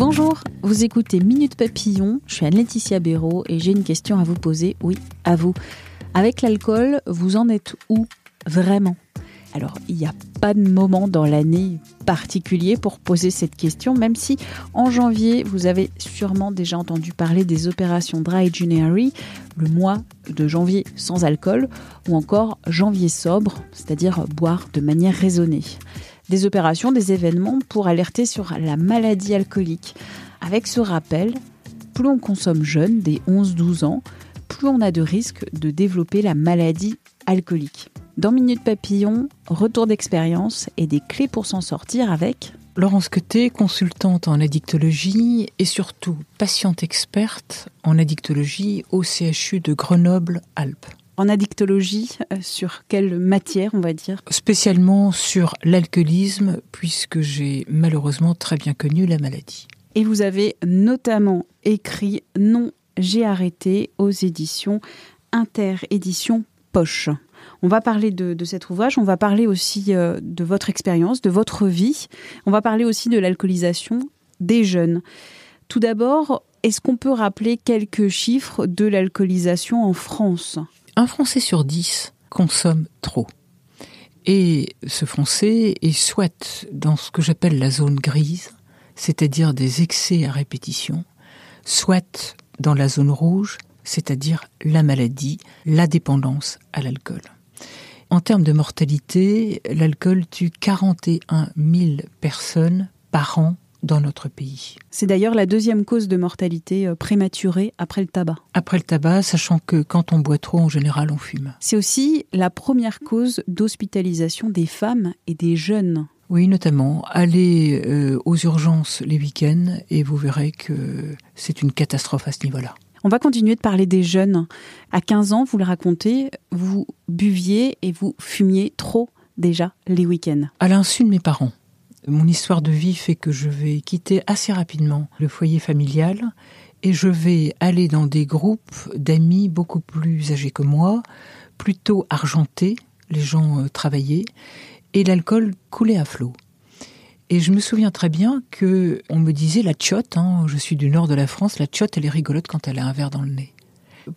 Bonjour, vous écoutez Minute Papillon, je suis Anne-Laetitia Béraud et j'ai une question à vous poser, oui, à vous. Avec l'alcool, vous en êtes où Vraiment? Alors, il n'y a pas de moment dans l'année particulier pour poser cette question, même si en janvier, vous avez sûrement déjà entendu parler des opérations Dry January, le mois de janvier sans alcool, ou encore janvier sobre, c'est-à-dire boire de manière raisonnée. Des opérations, des événements pour alerter sur la maladie alcoolique. Avec ce rappel, plus on consomme jeune, des 11-12 ans, plus on a de risques de développer la maladie alcoolique. Dans Minute Papillon, retour d'expérience et des clés pour s'en sortir avec Laurence Queté, consultante en addictologie et surtout patiente experte en addictologie au CHU de Grenoble-Alpes. En addictologie, euh, sur quelle matière on va dire Spécialement sur l'alcoolisme, puisque j'ai malheureusement très bien connu la maladie. Et vous avez notamment écrit Non, j'ai arrêté aux éditions Inter-édition Poche. On va parler de, cet ouvrage, on va parler aussi euh, de votre expérience, de votre vie, on va parler aussi de l'alcoolisation des jeunes. Tout d'abord, est-ce qu'on peut rappeler quelques chiffres de l'alcoolisation en France? Un Français sur dix consomme trop. Et ce Français est soit dans ce que j'appelle la zone grise, c'est-à-dire des excès à répétition, soit dans la zone rouge, c'est-à-dire la maladie, la dépendance à l'alcool. En termes de mortalité, l'alcool tue 41 000 personnes par an dans notre pays. C'est d'ailleurs la deuxième cause de mortalité euh, prématurée après le tabac. Après le tabac, sachant que quand on boit trop, en général, on fume. C'est aussi la première cause d'hospitalisation des femmes et des jeunes. Oui, notamment. Allez euh, aux urgences les week-ends et vous verrez que c'est une catastrophe à ce niveau-là. On va continuer de parler des jeunes. À 15 ans, vous le racontez, vous buviez et vous fumiez trop déjà les week-ends. À l'insu de mes parents. Mon histoire de vie fait que je vais quitter assez rapidement le foyer familial et je vais aller dans des groupes d'amis beaucoup plus âgés que moi, plutôt argentés, les gens euh, travaillaient, et l'alcool coulait à flot. Et je me souviens très bien que on me disait la tchotte, hein, je suis du nord de la France, la tchotte elle est rigolote quand elle a un verre dans le nez.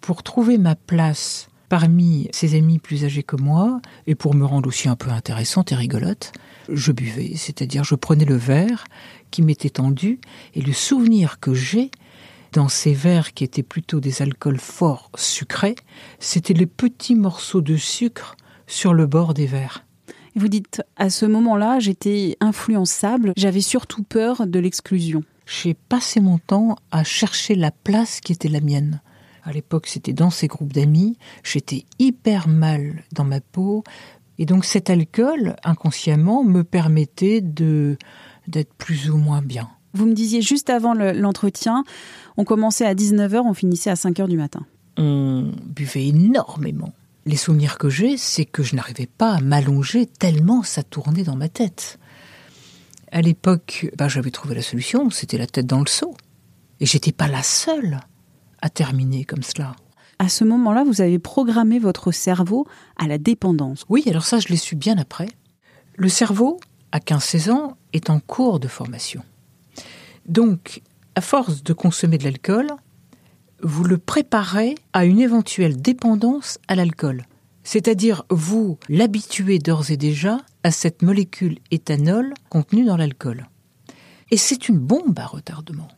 Pour trouver ma place parmi ses amis plus âgés que moi, et pour me rendre aussi un peu intéressante et rigolote, je buvais, c'est-à-dire je prenais le verre qui m'était tendu, et le souvenir que j'ai dans ces verres qui étaient plutôt des alcools forts sucrés, c'était les petits morceaux de sucre sur le bord des verres. Vous dites, à ce moment-là, j'étais influençable, j'avais surtout peur de l'exclusion. J'ai passé mon temps à chercher la place qui était la mienne. À l'époque, c'était dans ces groupes d'amis, j'étais hyper mal dans ma peau, et donc cet alcool, inconsciemment, me permettait de d'être plus ou moins bien. Vous me disiez juste avant l'entretien, on commençait à 19h, on finissait à 5h du matin. On buvait énormément. Les souvenirs que j'ai, c'est que je n'arrivais pas à m'allonger tellement ça tournait dans ma tête. À l'époque, bah, j'avais trouvé la solution, c'était la tête dans le seau. Et j'étais pas la seule à terminer comme cela. À ce moment-là, vous avez programmé votre cerveau à la dépendance. Oui, alors ça, je l'ai su bien après. Le cerveau, à 15-16 ans, est en cours de formation. Donc, à force de consommer de l'alcool, vous le préparez à une éventuelle dépendance à l'alcool. C'est-à-dire, vous l'habituez d'ores et déjà à cette molécule éthanol contenue dans l'alcool. Et c'est une bombe à retardement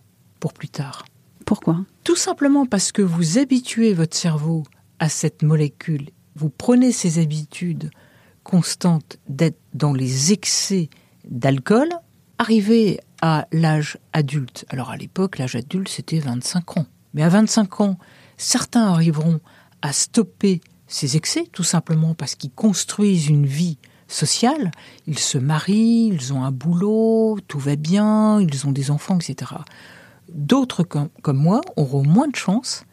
pour plus tard. Pourquoi? Tout simplement parce que vous habituez votre cerveau à cette molécule. Vous prenez ces habitudes constantes d'être dans les excès d'alcool, arrivé à l'âge adulte. Alors à l'époque, l'âge adulte, c'était 25 ans. Mais à 25 ans, certains arriveront à stopper ces excès, tout simplement parce qu'ils construisent une vie sociale. Ils se marient, ils ont un boulot, tout va bien, ils ont des enfants, etc. D'autres comme, moi auront moins de chance.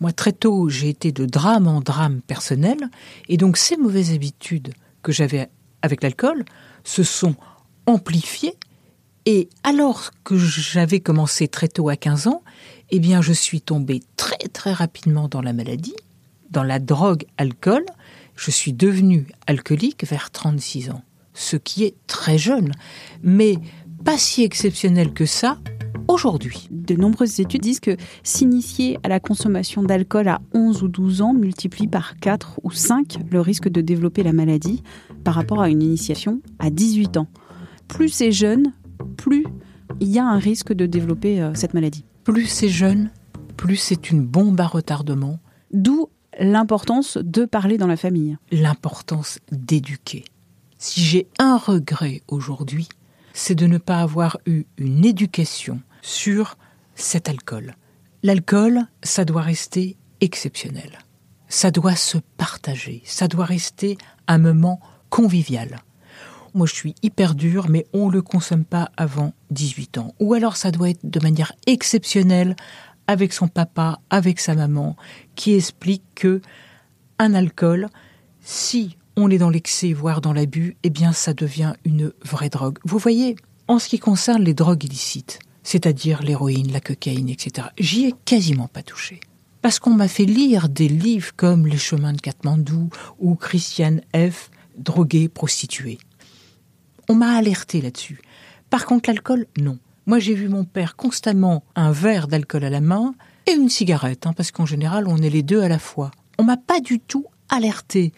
Moi, très tôt, j'ai été de drame en drame personnel, et donc ces mauvaises habitudes que j'avais avec l'alcool se sont amplifiées. Et alors que j'avais commencé très tôt à 15 ans, eh bien, je suis tombée très très rapidement dans la maladie, dans la drogue alcool. Je suis devenue alcoolique vers 36 ans, ce qui est très jeune, mais pas si exceptionnel que ça aujourd'hui. De nombreuses études disent que s'initier à la consommation d'alcool à 11 ou 12 ans multiplie par 4 ou 5 le risque de développer la maladie par rapport à une initiation à 18 ans. Plus c'est jeune, plus il y a un risque de développer euh, cette maladie. Plus c'est jeune, plus c'est une bombe à retardement. D'où l'importance de parler dans la famille. L'importance d'éduquer. Si j'ai un regret aujourd'hui, c'est de ne pas avoir eu une éducation sur cet alcool. L'alcool, ça doit rester exceptionnel. Ça doit se partager. Ça doit rester un moment convivial. Moi, je suis hyper dur, mais on ne le consomme pas avant 18 ans. Ou alors, ça doit être de manière exceptionnelle avec son papa, avec sa maman, qui explique que un alcool, si on est dans l'excès, voire dans l'abus, eh bien, ça devient une vraie drogue. Vous voyez, en ce qui concerne les drogues illicites, c'est-à-dire l'héroïne, la cocaïne, etc., j'y ai quasiment pas touché. Parce qu'on m'a fait lire des livres comme Les chemins de Katmandou ou Christiane F., droguée, prostituée. On m'a alerté là-dessus. Par contre, l'alcool, non. Moi, j'ai vu mon père constamment un verre d'alcool à la main et une cigarette, hein, parce qu'en général, on est les deux à la fois. On m'a pas du tout alerté.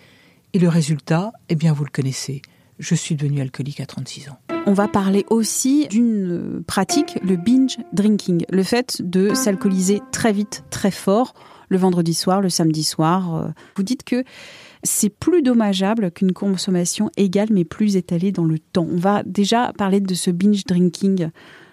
Et le résultat, eh bien, vous le connaissez. Je suis devenu alcoolique à 36 ans. On va parler aussi d'une pratique, le binge drinking, le fait de s'alcooliser très vite, très fort, le vendredi soir, le samedi soir. Vous dites que c'est plus dommageable qu'une consommation égale mais plus étalée dans le temps. On va déjà parler de ce binge drinking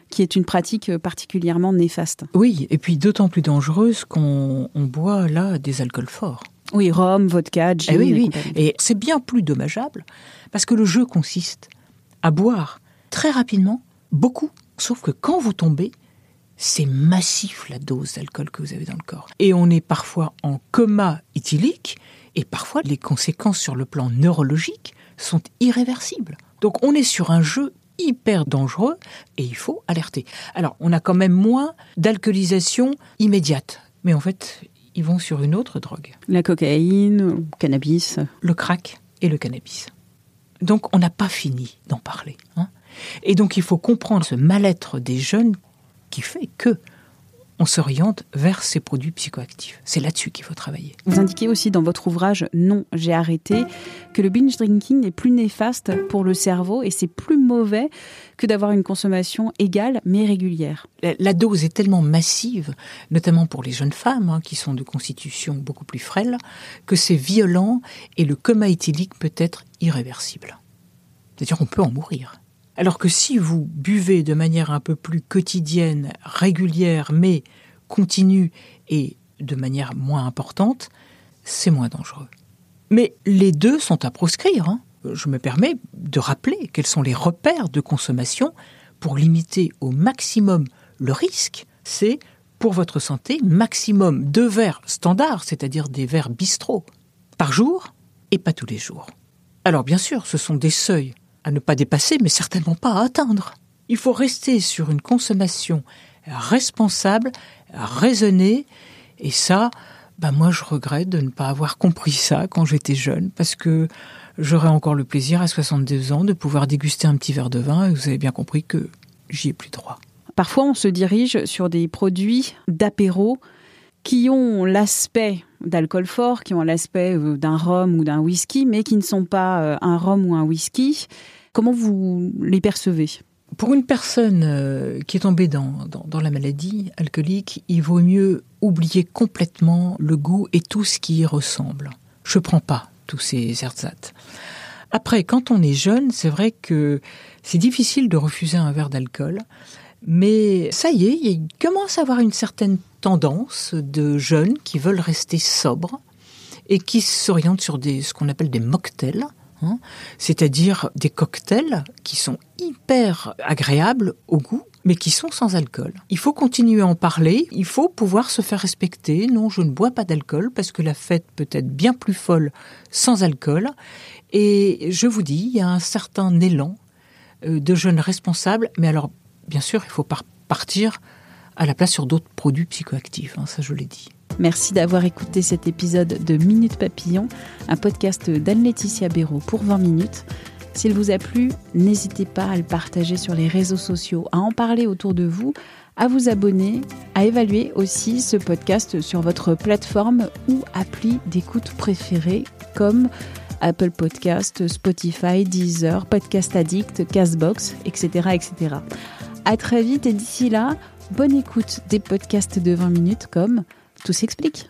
qui est une pratique particulièrement néfaste. Oui, et puis d'autant plus dangereuse qu'on boit là des alcools forts. Oui, rhum, vodka, gin. Eh oui, oui. Et c'est bien plus dommageable parce que le jeu consiste à boire très rapidement, beaucoup. Sauf que quand vous tombez, c'est massif la dose d'alcool que vous avez dans le corps. Et on est parfois en coma éthylique et parfois les conséquences sur le plan neurologique sont irréversibles. Donc on est sur un jeu hyper dangereux et il faut alerter. Alors on a quand même moins d'alcoolisation immédiate. Mais en fait, ils vont sur une autre drogue. La cocaïne, le cannabis. Le crack et le cannabis. Donc on n'a pas fini d'en parler. Hein. et donc il faut comprendre ce mal-être des jeunes qui fait que on s'oriente vers ces produits psychoactifs. C'est là-dessus qu'il faut travailler. Vous indiquez aussi dans votre ouvrage Non, j'ai arrêté que le binge drinking est plus néfaste pour le cerveau et c'est plus mauvais que d'avoir une consommation égale mais régulière. La, dose est tellement massive, notamment pour les jeunes femmes hein, qui sont de constitution beaucoup plus frêle, que c'est violent et le coma éthylique peut être irréversible. C'est-à-dire qu'on peut en mourir. Alors que si vous buvez de manière un peu plus quotidienne, régulière, mais continue et de manière moins importante, c'est moins dangereux. Mais les deux sont à proscrire. Hein. Je me permets de rappeler quels sont les repères de consommation pour limiter au maximum le risque. C'est pour votre santé maximum deux verres standards, c'est-à-dire des verres bistrot, par jour et pas tous les jours. Alors bien sûr, ce sont des seuils à ne pas dépasser, mais certainement pas à atteindre. Il faut rester sur une consommation responsable, raisonnée, et ça, bah moi je regrette de ne pas avoir compris ça quand j'étais jeune, parce que j'aurais encore le plaisir à 62 ans de pouvoir déguster un petit verre de vin, et vous avez bien compris que j'y ai plus droit. Parfois on se dirige sur des produits d'apéro qui ont l'aspect d'alcool fort, qui ont l'aspect euh, d'un rhum ou d'un whisky, mais qui ne sont pas euh, un rhum ou un whisky. Comment vous les percevez? Pour une personne euh, qui est tombée dans, dans, la maladie alcoolique, il vaut mieux oublier complètement le goût et tout ce qui y ressemble. Je ne prends pas tous ces ersatz. Après, quand on est jeune, c'est vrai que c'est difficile de refuser un verre d'alcool. Mais ça y est, il commence à avoir une certaine tendance de jeunes qui veulent rester sobres et qui s'orientent sur ce qu'on appelle des mocktails. Hein, c'est-à-dire des cocktails qui sont hyper agréables au goût, mais qui sont sans alcool. Il faut continuer à en parler, il faut pouvoir se faire respecter. Non, je ne bois pas d'alcool parce que la fête peut être bien plus folle sans alcool. Et je vous dis, il y a un certain élan euh, de jeunes responsables, mais alors, bien sûr, il faut partir à la place sur d'autres produits psychoactifs, hein, ça je l'ai dit. Merci d'avoir écouté cet épisode de Minute Papillon, un podcast d'Anne-Laetitia Béraud pour 20 minutes. S'il vous a plu, n'hésitez pas à le partager sur les réseaux sociaux, à en parler autour de vous, à vous abonner, à évaluer aussi ce podcast sur votre plateforme ou appli d'écoute préférée comme Apple Podcast, Spotify, Deezer, Podcast Addict, Castbox, etc. etc. À très vite et d'ici là, bonne écoute des podcasts de 20 minutes comme Tout s'explique.